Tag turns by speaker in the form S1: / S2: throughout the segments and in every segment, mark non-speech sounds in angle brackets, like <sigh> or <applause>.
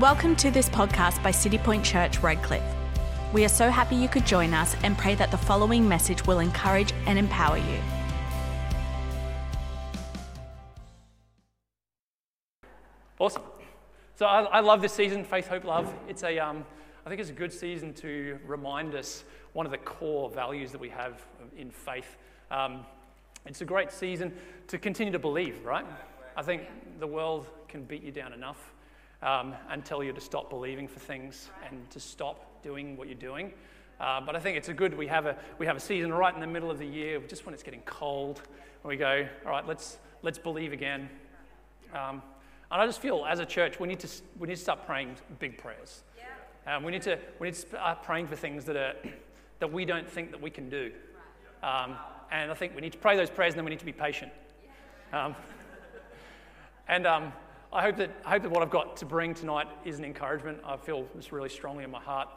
S1: Welcome to this podcast by City Point Church, Redcliffe. We are so happy you could join us and pray that the following message will encourage and empower you.
S2: Awesome. So I, I love this season, Faith, Hope, Love. It's a, um, I think it's a good season to remind us one of the core values that we have in faith. Um, it's a great season to continue to believe, right? I think the world can beat you down enough um, and tell you to stop believing for things and to stop doing what you're doing. Uh, but I think it's a good, we have a, we have a season right in the middle of the year, just when it's getting cold, and we go, all right, let's, let's believe again. Um, and I just feel as a church, we need to, we need to start praying big prayers. Um, we, need to, we need to start praying for things that, are, that we don't think that we can do. Um, and I think we need to pray those prayers and then we need to be patient. Um, and um, I, hope that, I hope that what I've got to bring tonight is an encouragement. I feel this really strongly in my heart.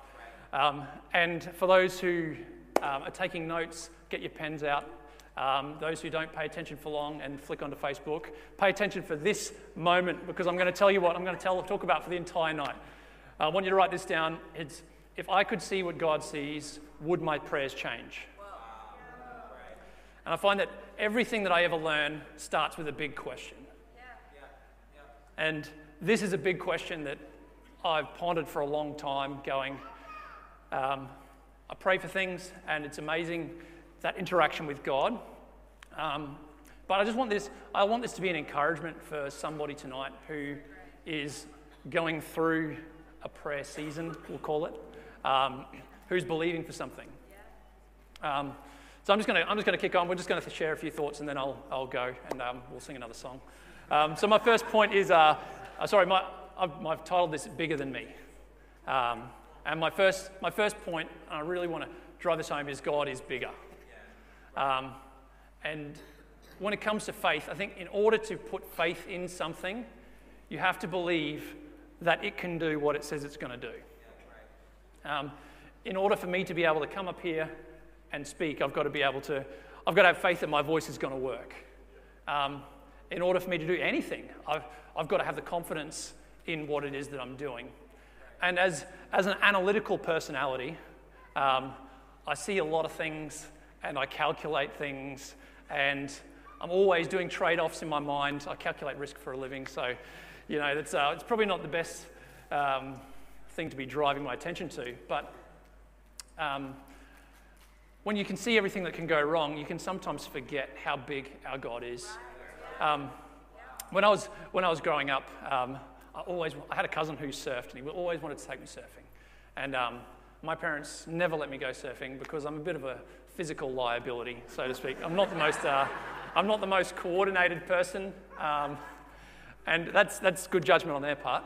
S2: Um, and for those who um, are taking notes, get your pens out. Um, those who don't pay attention for long and flick onto Facebook, pay attention for this moment because I'm going to tell you what I'm going to tell, talk about for the entire night. I want you to write this down. It's if I could see what God sees, would my prayers change? And I find that everything that I ever learn starts with a big question. And this is a big question that I've pondered for a long time, going, um, I pray for things, and it's amazing that interaction with God. Um, but I just want this, I want this to be an encouragement for somebody tonight who is going through a prayer season, we'll call it, um, who's believing for something. Um, so I'm just going to kick on. We're just going to share a few thoughts, and then I'll I'll go and um, we'll sing another song. Um, so my first point is, uh, uh, sorry, my, I've, I've, titled this "Bigger Than Me," um, and my first my first point, and I really want to drive this home, is God is bigger. Um, and when it comes to faith, I think in order to put faith in something, you have to believe that it can do what it says it's going to do. Um, in order for me to be able to come up here and speak, I've got to be able to, I've got to have faith that my voice is going to work. Um, in order for me to do anything, I've, I've got to have the confidence in what it is that I'm doing. And as, as an analytical personality, um, I see a lot of things and I calculate things and I'm always doing trade offs in my mind. I calculate risk for a living, so you know that's, uh, it's probably not the best um, thing to be driving my attention to. But um, when you can see everything that can go wrong, you can sometimes forget how big our God is. Um, when, I was, when I was growing up, um, I, always, I had a cousin who surfed, and he always wanted to take me surfing. And um, my parents never let me go surfing because I'm a bit of a physical liability, so to speak. I'm not the most, uh, I'm not the most coordinated person, um, and that's, that's good judgment on their part.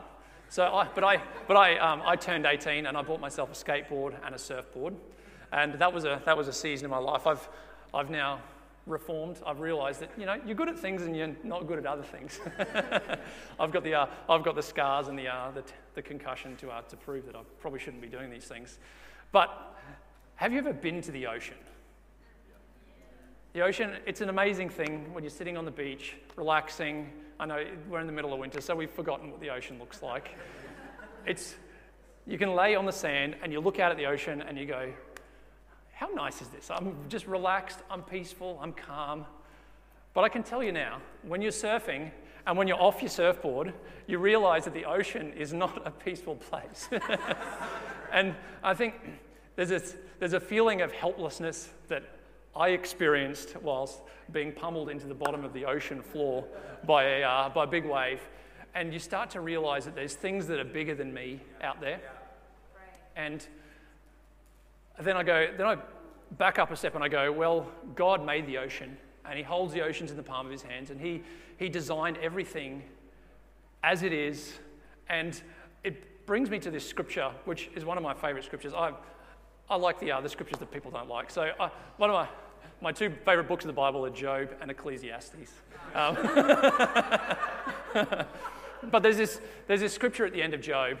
S2: So I, but I, but I, um, I turned 18 and I bought myself a skateboard and a surfboard. And that was a, that was a season in my life. I've, I've now reformed, I've realised that you know you're good at things and you're not good at other things. <laughs> I've got the uh, I've got the scars and the uh, the, the, concussion to uh, to prove that I probably shouldn't be doing these things. But have you ever been to the ocean? The ocean, it's an amazing thing when you're sitting on the beach, relaxing. I know we're in the middle of winter, so we've forgotten what the ocean looks like. It's, you can lay on the sand and you look out at the ocean and you go, how nice is this? I'm just relaxed, I'm peaceful, I'm calm. But I can tell you now, when you're surfing and when you're off your surfboard, you realize that the ocean is not a peaceful place. <laughs> and I think there's, this, there's a feeling of helplessness that I experienced whilst being pummeled into the bottom of the ocean floor by a, uh, by a big wave. And you start to realize that there's things that are bigger than me out there. And then I go, then I back up a step and I go, well, God made the ocean and He holds the oceans in the palm of His hands and He, he designed everything as it is. And it brings me to this scripture, which is one of my favorite scriptures. I, I like the other scriptures that people don't like. So, I, one of my, my two favorite books of the Bible are Job and Ecclesiastes. Um, <laughs> but there's this, there's this scripture at the end of Job,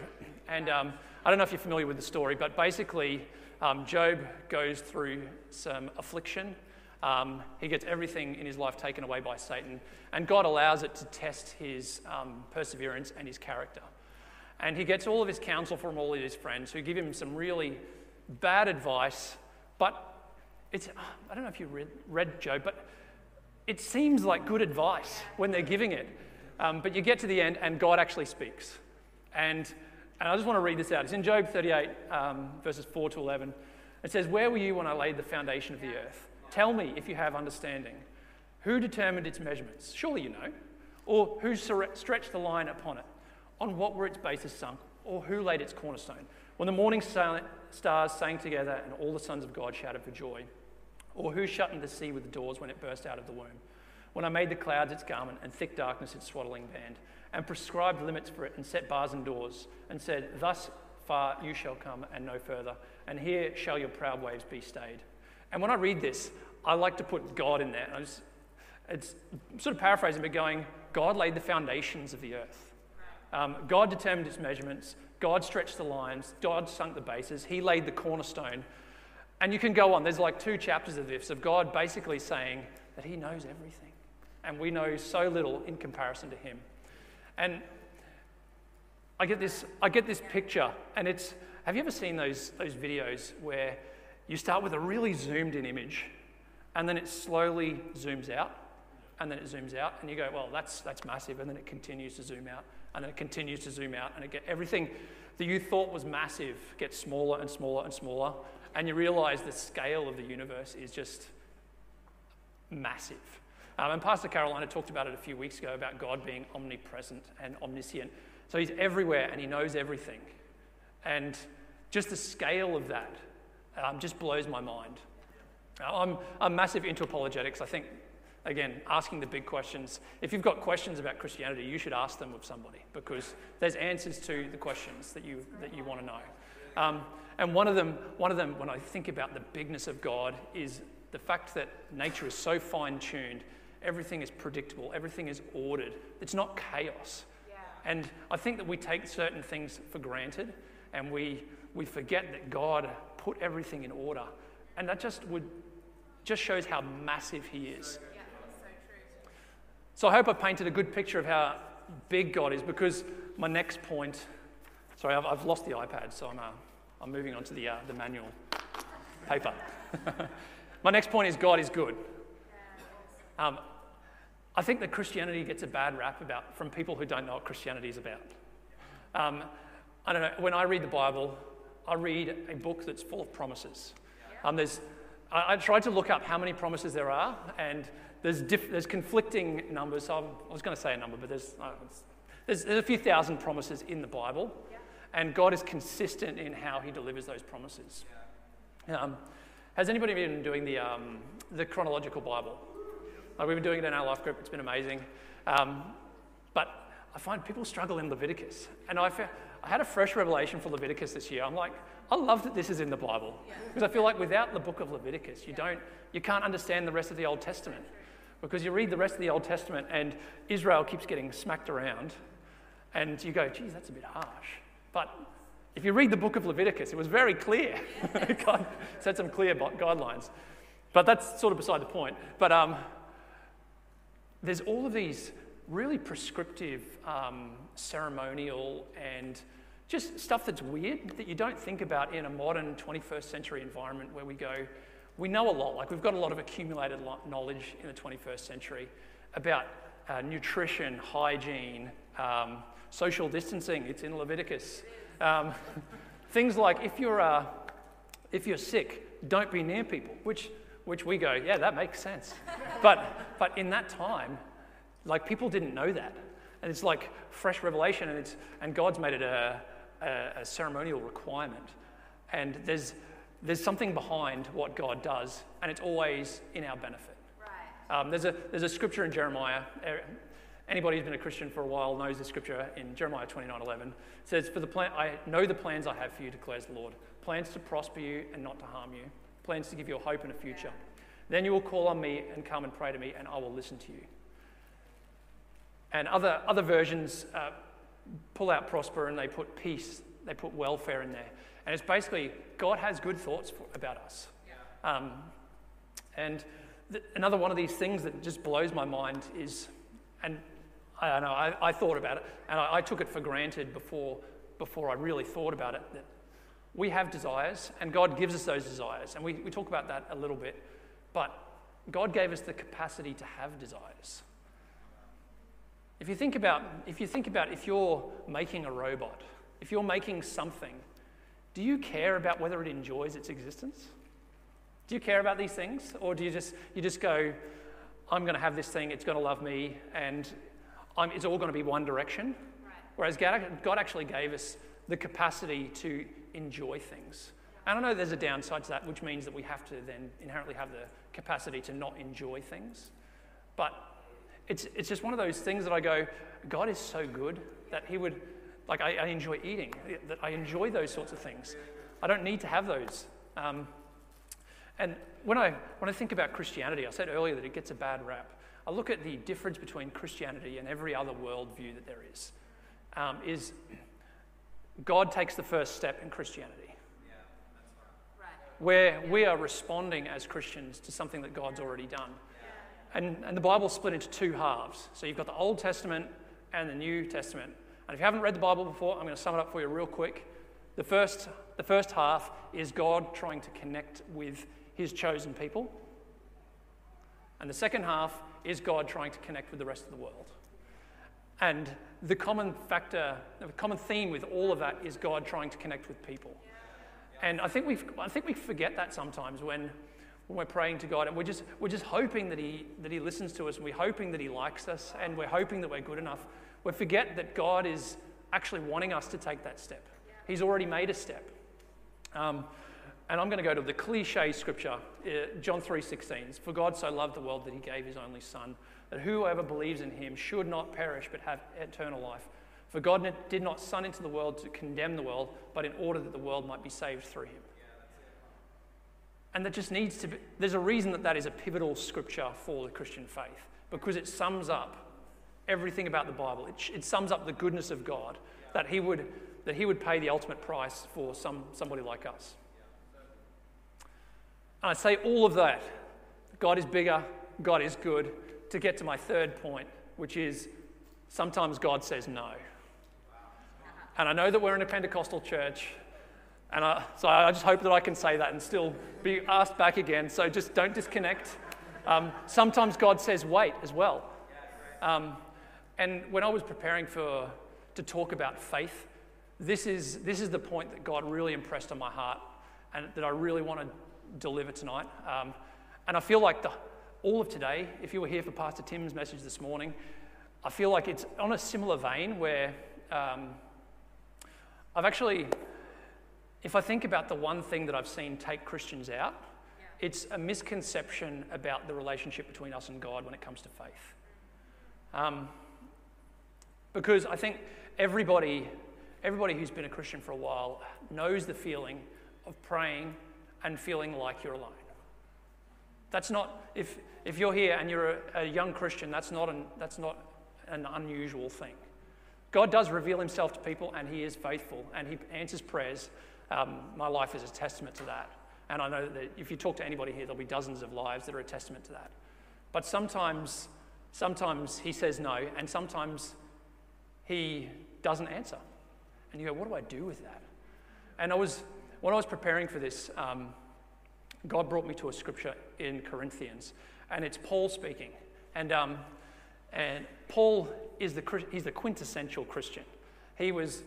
S2: and um, I don't know if you're familiar with the story, but basically, um, Job goes through some affliction. Um, he gets everything in his life taken away by Satan, and God allows it to test his um, perseverance and his character. And he gets all of his counsel from all of his friends who give him some really bad advice. But it's, I don't know if you read, read Job, but it seems like good advice when they're giving it. Um, but you get to the end, and God actually speaks. And, and I just want to read this out. It's in Job 38, um, verses 4 to 11. It says, Where were you when I laid the foundation of the earth? Tell me if you have understanding. Who determined its measurements? Surely you know. Or who stretched the line upon it? On what were its bases sunk? Or who laid its cornerstone? When the morning stars sang together and all the sons of God shouted for joy? Or who shut in the sea with the doors when it burst out of the womb? When I made the clouds its garment and thick darkness its swaddling band, and prescribed limits for it and set bars and doors, and said, Thus far you shall come and no further, and here shall your proud waves be stayed. And when I read this, I like to put God in there. Just, it's sort of paraphrasing, but going, God laid the foundations of the earth. Um, God determined its measurements. God stretched the lines. God sunk the bases. He laid the cornerstone. And you can go on. There's like two chapters of this of God basically saying that He knows everything. And we know so little in comparison to Him. And I get this, I get this picture, and it's have you ever seen those, those videos where you start with a really zoomed in image and then it slowly zooms out and then it zooms out and you go, well, that's, that's massive, and then it continues to zoom out and then it continues to zoom out and it get, everything that you thought was massive gets smaller and smaller and smaller and you realize the scale of the universe is just massive. Um, and Pastor Carolina talked about it a few weeks ago about God being omnipresent and omniscient. So he's everywhere and he knows everything. And just the scale of that um, just blows my mind. I'm, I'm massive into apologetics. I think, again, asking the big questions. If you've got questions about Christianity, you should ask them of somebody because there's answers to the questions that you, that you want to know. Um, and one of, them, one of them, when I think about the bigness of God, is the fact that nature is so fine tuned, everything is predictable, everything is ordered, it's not chaos. Yeah. And I think that we take certain things for granted and we, we forget that God put everything in order. And that just would just shows how massive he is. Yeah, so, so I hope I painted a good picture of how big God is because my next point, sorry, I've, I've lost the iPad, so I'm, uh, I'm moving on to the, uh, the manual paper. <laughs> my next point is God is good. Um, I think that Christianity gets a bad rap about from people who don't know what Christianity is about. Um, I don't know, when I read the Bible, I read a book that's full of promises. Um, there's, I, I, tried to look up how many promises there are, and there's, diff, there's conflicting numbers. So I was going to say a number, but there's, uh, there's, there's, a few thousand promises in the Bible, and God is consistent in how He delivers those promises. Um, has anybody been doing the, um, the chronological Bible? Like we've been doing it in our life group, it's been amazing. Um, but I find people struggle in Leviticus. And I, found, I had a fresh revelation for Leviticus this year. I'm like, I love that this is in the Bible. Because I feel like without the book of Leviticus, you, don't, you can't understand the rest of the Old Testament. Because you read the rest of the Old Testament and Israel keeps getting smacked around, and you go, geez, that's a bit harsh. But if you read the book of Leviticus, it was very clear. <laughs> God set some clear guidelines. But that's sort of beside the point. But um, there's all of these really prescriptive, um, ceremonial, and just stuff that's weird that you don't think about in a modern 21st century environment where we go, we know a lot. Like we've got a lot of accumulated knowledge in the 21st century about uh, nutrition, hygiene, um, social distancing. It's in Leviticus. Um, <laughs> things like if you're, uh, if you're sick, don't be near people, which, which we go, yeah, that makes sense. but, but in that time, like people didn't know that. And it's like fresh revelation, and, it's, and God's made it a, a, a ceremonial requirement. And there's, there's something behind what God does, and it's always in our benefit. Right. Um, there's, a, there's a scripture in Jeremiah. Anybody who's been a Christian for a while knows the scripture in Jeremiah 29 11. It says, For the plan, I know the plans I have for you, declares the Lord plans to prosper you and not to harm you, plans to give you a hope and a future. Then you will call on me and come and pray to me, and I will listen to you. And other, other versions uh, pull out prosper and they put peace, they put welfare in there. And it's basically God has good thoughts for, about us. Yeah. Um, and th- another one of these things that just blows my mind is, and I don't know, I, I thought about it and I, I, took it for granted before, before I really thought about it that we have desires, and God gives us those desires. And we, we talk about that a little bit. But God gave us the capacity to have desires. If you think about if you think about if you're making a robot, if you're making something, do you care about whether it enjoys its existence? Do you care about these things? Or do you just you just go, I'm going to have this thing, it's going to love me, and I'm, it's all going to be one direction? Right. Whereas God actually gave us the capacity to enjoy things. And I know there's a downside to that, which means that we have to then inherently have the capacity to not enjoy things. But it's, it's just one of those things that I go, God is so good that He would, like, I, I enjoy eating, that I enjoy those sorts of things. I don't need to have those. Um, and when I, when I think about Christianity, I said earlier that it gets a bad rap. I look at the difference between Christianity and every other worldview that there is. Um, is God takes the first step in Christianity. Where we are responding as Christians to something that God's already done. And, and the Bible's split into two halves. So you've got the Old Testament and the New Testament. And if you haven't read the Bible before, I'm going to sum it up for you real quick. The first, the first half is God trying to connect with his chosen people. And the second half is God trying to connect with the rest of the world. And the common factor, the common theme with all of that is God trying to connect with people. And I think we, I think we forget that sometimes when, when we're praying to God and we're just, we're just hoping that he, that he listens to us and we're hoping that He likes us and we're hoping that we're good enough. We forget that God is actually wanting us to take that step. He's already made a step. Um, and I'm going to go to the cliche scripture, uh, John 3:16. For God so loved the world that he gave his only son that whoever believes in him should not perish but have eternal life. For God did not send into the world to condemn the world, but in order that the world might be saved through him. And that just needs to be, there's a reason that that is a pivotal scripture for the Christian faith, because it sums up everything about the Bible. It, it sums up the goodness of God, that he would, that he would pay the ultimate price for some, somebody like us. And I say all of that. God is bigger, God is good, to get to my third point, which is sometimes God says no. And I know that we're in a Pentecostal church, and I, so I just hope that I can say that and still be asked back again. So just don't disconnect. Um, sometimes God says wait as well. Um, and when I was preparing for to talk about faith, this is this is the point that God really impressed on my heart, and that I really want to deliver tonight. Um, and I feel like the all of today, if you were here for Pastor Tim's message this morning, I feel like it's on a similar vein where um, I've actually, if I think about the one thing that I've seen take Christians out, yeah. it's a misconception about the relationship between us and God when it comes to faith. Um, because I think everybody, everybody who's been a Christian for a while knows the feeling of praying and feeling like you're alone. That's not, if, if you're here and you're a, a young Christian, that's not, an, that's not an unusual thing. God does reveal himself to people and he is faithful and he answers prayers. Um, my life is a testament to that. And I know that if you talk to anybody here, there'll be dozens of lives that are a testament to that. But sometimes, sometimes he says no, and sometimes he doesn't answer. And you go, what do I do with that? And I was, when I was preparing for this, um, God brought me to a scripture in Corinthians, and it's Paul speaking. And, um, and Paul is the, he's the quintessential Christian. He was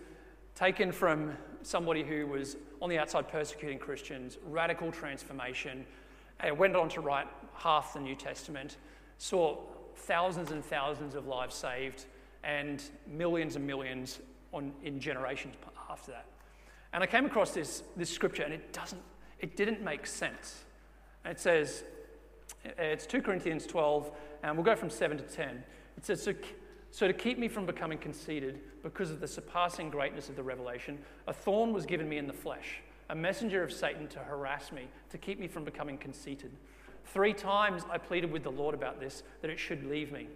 S2: taken from somebody who was on the outside persecuting Christians, radical transformation, and went on to write half the New Testament, saw thousands and thousands of lives saved, and millions and millions on, in generations after that. And I came across this, this scripture, and it doesn't it didn't make sense. it says, Uh, it's 2 Corinthians 12, and we'll go from 7 to 10. It says, so, so to keep me from becoming conceited, because of the surpassing greatness of the revelation, a thorn was given me in the flesh, a messenger of Satan to harass me, to keep me from becoming conceited. Three times I pleaded with the Lord about this, that it should leave me.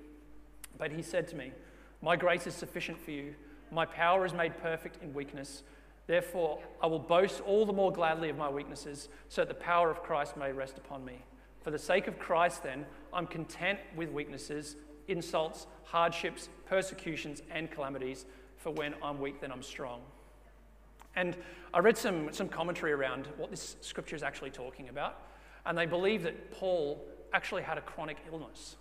S2: But he said to me, My grace is sufficient for you. My power is made perfect in weakness. Therefore, I will boast all the more gladly of my weaknesses, so that the power of Christ may rest upon me. For the sake of Christ, then, I'm content with weaknesses, insults, hardships, persecutions, and calamities, for when I'm weak, then I'm strong. And I read some, some commentary around what this scripture is actually talking about, and they believe that Paul actually had a chronic illness.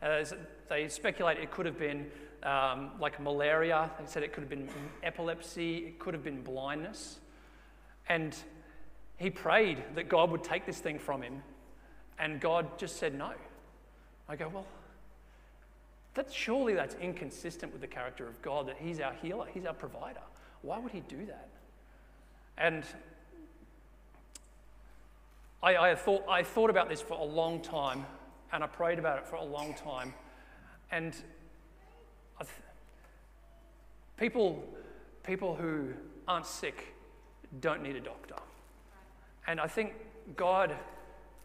S2: As they speculate it could have been um, like malaria, they said it could have been epilepsy, it could have been blindness. And he prayed that God would take this thing from him, and God just said no. I go, well, that surely that's inconsistent with the character of God, that He's our healer, He's our provider. Why would He do that? And I, I, thought, I thought about this for a long time, and I prayed about it for a long time. And th- people, people who aren't sick don't need a doctor. And I think God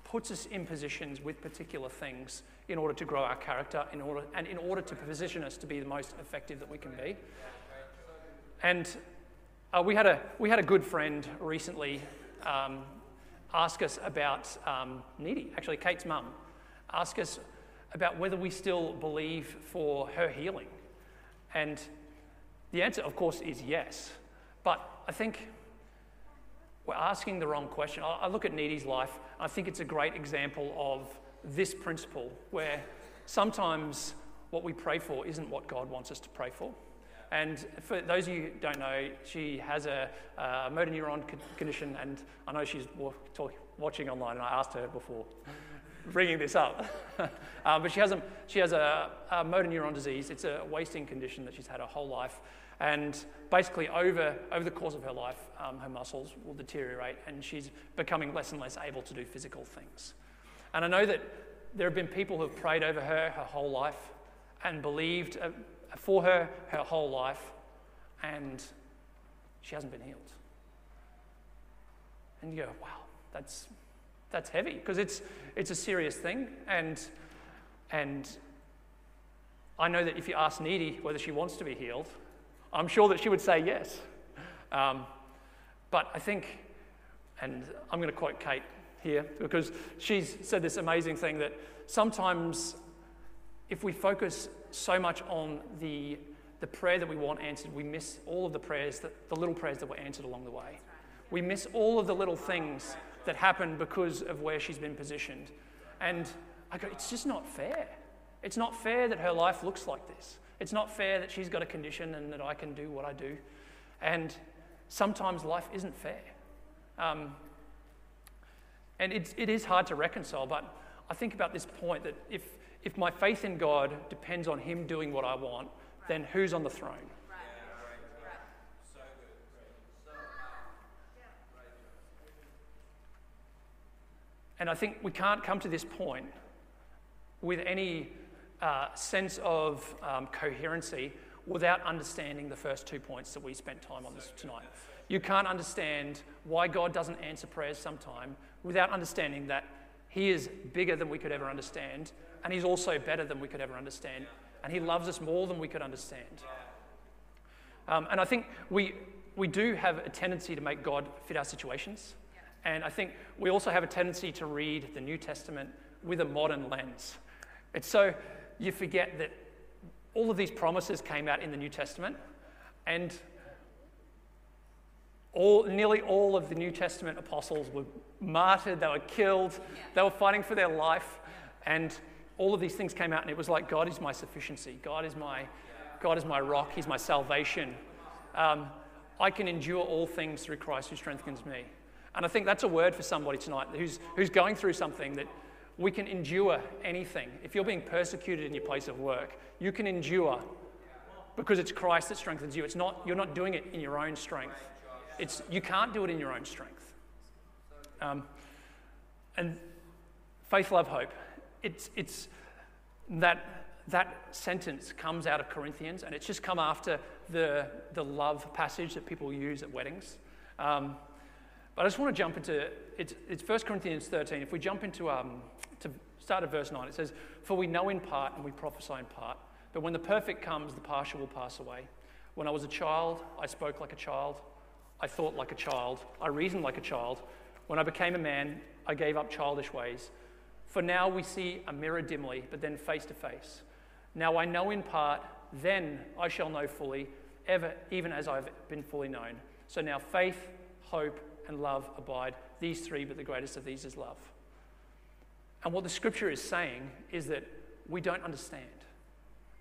S2: puts us in positions with particular things in order to grow our character in order, and in order to position us to be the most effective that we can be. And uh, we, had a, we had a good friend recently um, ask us about um, Needy, actually, Kate's mum, ask us about whether we still believe for her healing. And the answer, of course, is yes. But I think asking the wrong question. I look at Needy's life, I think it's a great example of this principle where sometimes what we pray for isn't what God wants us to pray for. And for those of you who don't know, she has a, a motor neuron condition, and I know she's talk, watching online, and I asked her before bringing this up. um, <laughs> but she has, a, she has a, a, motor neuron disease. It's a wasting condition that she's had her whole life. And basically, over, over the course of her life, um, her muscles will deteriorate, and she's becoming less and less able to do physical things. And I know that there have been people who have prayed over her her whole life and believed uh, for her her whole life, and she hasn't been healed. And you go, wow, that's, that's heavy because it's, it's a serious thing. And, and I know that if you ask Needy whether she wants to be healed, I'm sure that she would say yes. Um, but I think, and I'm going to quote Kate here because she's said this amazing thing that sometimes if we focus so much on the, the prayer that we want answered, we miss all of the prayers, that, the little prayers that were answered along the way. We miss all of the little things that happen because of where she's been positioned. And I go, it's just not fair. It's not fair that her life looks like this. It's not fair that she's got a condition and that I can do what I do. And sometimes life isn't fair. Um, and it's, it is hard to reconcile, but I think about this point that if, if my faith in God depends on Him doing what I want, then who's on the throne? And I think we can't come to this point with any uh, sense of um, coherency without understanding the first two points that we spent time on this tonight. You can't understand why God doesn't answer prayers sometime without understanding that He is bigger than we could ever understand, and He's also better than we could ever understand, and He loves us more than we could understand. Um, and I think we, we do have a tendency to make God fit our situations. And I think we also have a tendency to read the New Testament with a modern lens. It's so you forget that all of these promises came out in the New Testament, and all, nearly all of the New Testament apostles were martyred, they were killed, they were fighting for their life, and all of these things came out, and it was like, God is my sufficiency, God is my, God is my rock, He's my salvation. Um, I can endure all things through Christ who strengthens me. And I think that's a word for somebody tonight who's, who's going through something that we can endure anything. If you're being persecuted in your place of work, you can endure because it's Christ that strengthens you. It's not, you're not doing it in your own strength. It's, you can't do it in your own strength. Um, and faith, love, hope. It's, it's that, that sentence comes out of Corinthians, and it's just come after the, the love passage that people use at weddings. Um, but I just want to jump into it's, it's 1 Corinthians 13. If we jump into um, to start at verse 9, it says, For we know in part and we prophesy in part, but when the perfect comes, the partial will pass away. When I was a child, I spoke like a child. I thought like a child. I reasoned like a child. When I became a man, I gave up childish ways. For now we see a mirror dimly, but then face to face. Now I know in part, then I shall know fully, ever, even as I've been fully known. So now faith, hope, and love abide. These three, but the greatest of these is love. And what the scripture is saying is that we don't understand.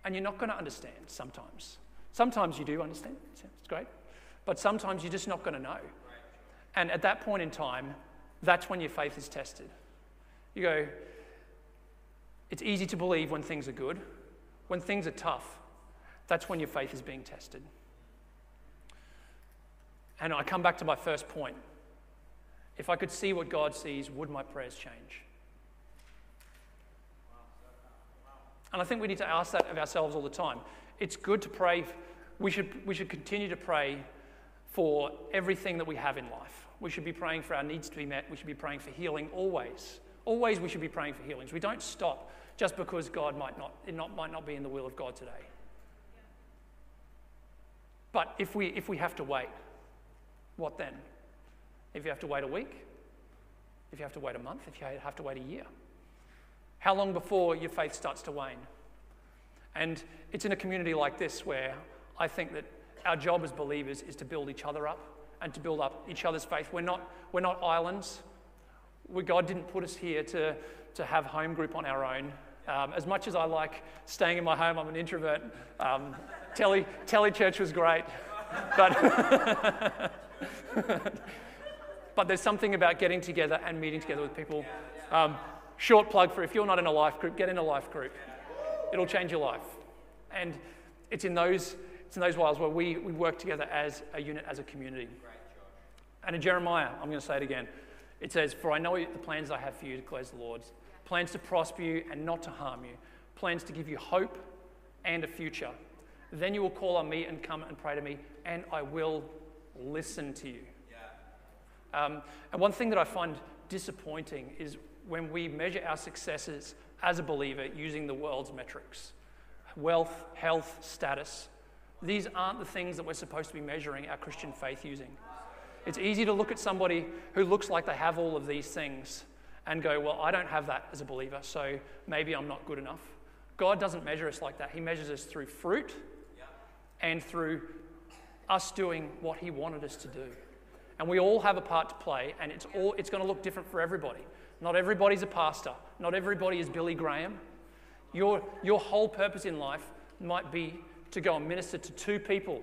S2: And you're not going to understand sometimes. Sometimes you do understand, it's great. But sometimes you're just not going to know. And at that point in time, that's when your faith is tested. You go, it's easy to believe when things are good. When things are tough, that's when your faith is being tested. And I come back to my first point. If I could see what God sees, would my prayers change? And I think we need to ask that of ourselves all the time. It's good to pray. We should, we should continue to pray for everything that we have in life. We should be praying for our needs to be met. We should be praying for healing always. Always we should be praying for healings. We don't stop just because God might not, it not, might not be in the will of God today. But if we, if we have to wait, what then? If you have to wait a week? If you have to wait a month? If you have to wait a year? How long before your faith starts to wane? And it's in a community like this where I think that our job as believers is to build each other up and to build up each other's faith. We're not, we're not islands. We, God didn't put us here to, to have home group on our own. Um, as much as I like staying in my home, I'm an introvert. Um, telly, telly church was great. But, <laughs> but there's something about getting together and meeting together with people. Um, short plug for if you're not in a life group, get in a life group. It'll change your life. And it's in those, it's in those whiles where we, we work together as a unit, as a community. And in Jeremiah, I'm going to say it again. It says, For I know the plans I have for you, declares the Lord plans to prosper you and not to harm you, plans to give you hope and a future. Then you will call on me and come and pray to me, and I will listen to you. Um, and one thing that I find disappointing is when we measure our successes as a believer using the world's metrics wealth, health, status. These aren't the things that we're supposed to be measuring our Christian faith using. It's easy to look at somebody who looks like they have all of these things and go, Well, I don't have that as a believer, so maybe I'm not good enough. God doesn't measure us like that. He measures us through fruit and through us doing what He wanted us to do. And we all have a part to play, and it's, all, it's going to look different for everybody. Not everybody's a pastor, not everybody is Billy Graham. Your, your whole purpose in life might be to go and minister to two people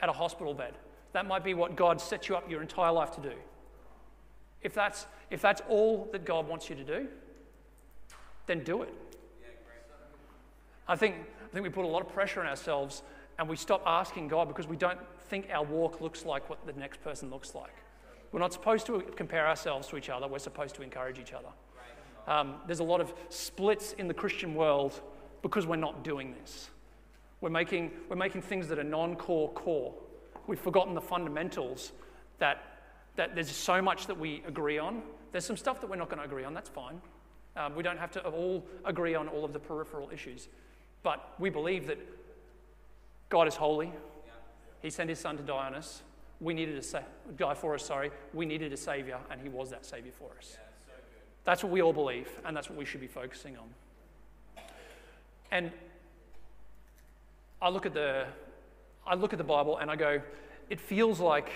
S2: at a hospital bed. That might be what God set you up your entire life to do. If that's, if that's all that God wants you to do, then do it. I think, I think we put a lot of pressure on ourselves and we stop asking God because we don't think our walk looks like what the next person looks like. We're not supposed to compare ourselves to each other, we're supposed to encourage each other. Um, there's a lot of splits in the Christian world because we're not doing this. We're making, we're making things that are non core core. We've forgotten the fundamentals that that there's so much that we agree on. There's some stuff that we're not going to agree on, that's fine. Um, we don't have to all agree on all of the peripheral issues. But we believe that God is holy. He sent his son to die on us. We needed a sa- die for us, sorry. We needed a savior, and he was that savior for us. Yeah, so that's what we all believe, and that's what we should be focusing on. And I look at the I look at the Bible and I go, it feels like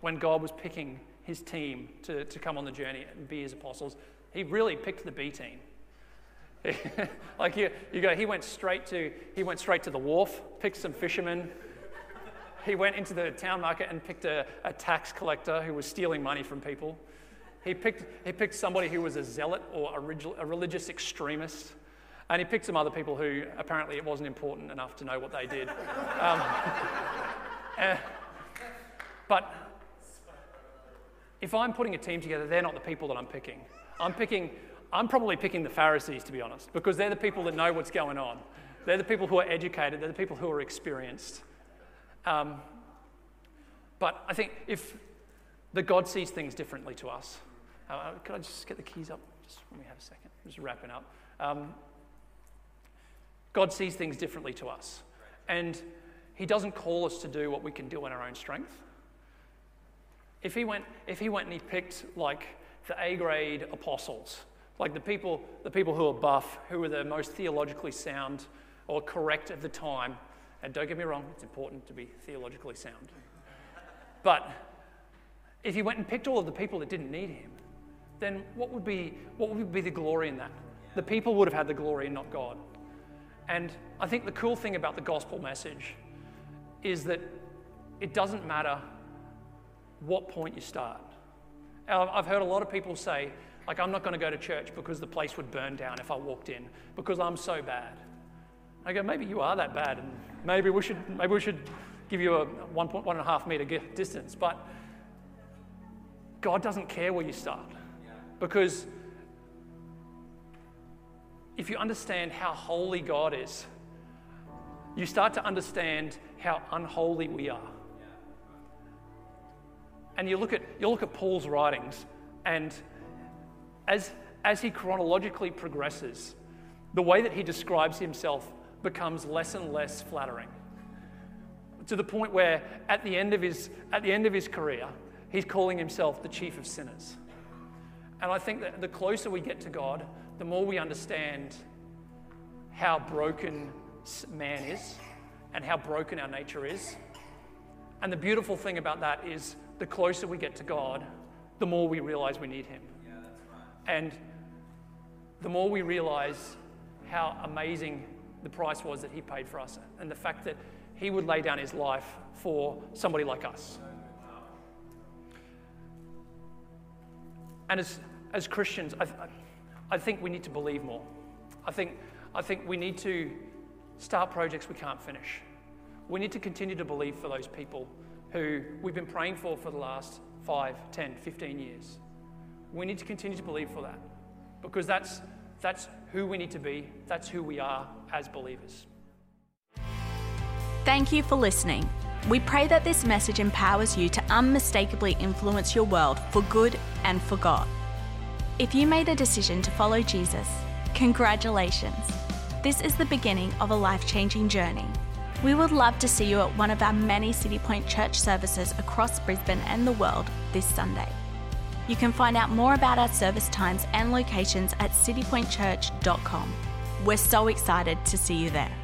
S2: when God was picking his team to, to come on the journey and be his apostles, he really picked the B team. <laughs> like you, you go, he went straight to he went straight to the wharf, picked some fishermen. He went into the town market and picked a, a tax collector who was stealing money from people. He picked, he picked somebody who was a zealot or a, a religious extremist. And he picked some other people who apparently it wasn't important enough to know what they did. <laughs> Um, uh, but if I'm putting a team together, they're not the people that I'm picking. I'm picking, I'm probably picking the Pharisees, to be honest, because they're the people that know what's going on. They're the people who are educated, they're the people who are experienced. Um, but I think if the God sees things differently to us, uh, could I just get the keys up? Just when we have a second, just wrapping up. Um, God sees things differently to us. And He doesn't call us to do what we can do in our own strength. If he went, if he went and he picked like the A grade apostles, like the people, the people who are buff, who were the most theologically sound or correct at the time, and don't get me wrong, it's important to be theologically sound. But if he went and picked all of the people that didn't need him, then what would be, what would be the glory in that? The people would have had the glory and not God. And I think the cool thing about the gospel message is that it doesn't matter what point you start. I've heard a lot of people say, like, I'm not going to go to church because the place would burn down if I walked in because I'm so bad. I go, maybe you are that bad, and maybe we should, maybe we should give you a one, point, one and a half meter distance. But God doesn't care where you start because if you understand how holy God is, you start to understand how unholy we are. And you look at, you look at Paul's writings, and as, as he chronologically progresses, the way that he describes himself becomes less and less flattering. To the point where at the end of his, at the end of his career, he's calling himself the chief of sinners. And I think that the closer we get to God, the more we understand how broken man is and how broken our nature is. And the beautiful thing about that is the closer we get to God, the more we realize we need Him. Yeah, right. And the more we realize how amazing the price was that He paid for us and the fact that He would lay down His life for somebody like us. And as, as Christians, I, I think we need to believe more. I think, I think we need to start projects we can't finish. We need to continue to believe for those people who we've been praying for for the last 5, 10, 15 years. We need to continue to believe for that because that's, that's who we need to be, that's who we are as believers.
S1: Thank you for listening. We pray that this message empowers you to unmistakably influence your world for good and for God. If you made a decision to follow Jesus, congratulations. This is the beginning of a life changing journey. We would love to see you at one of our many City Point church services across Brisbane and the world this Sunday. You can find out more about our service times and locations at citypointchurch.com. We're so excited to see you there.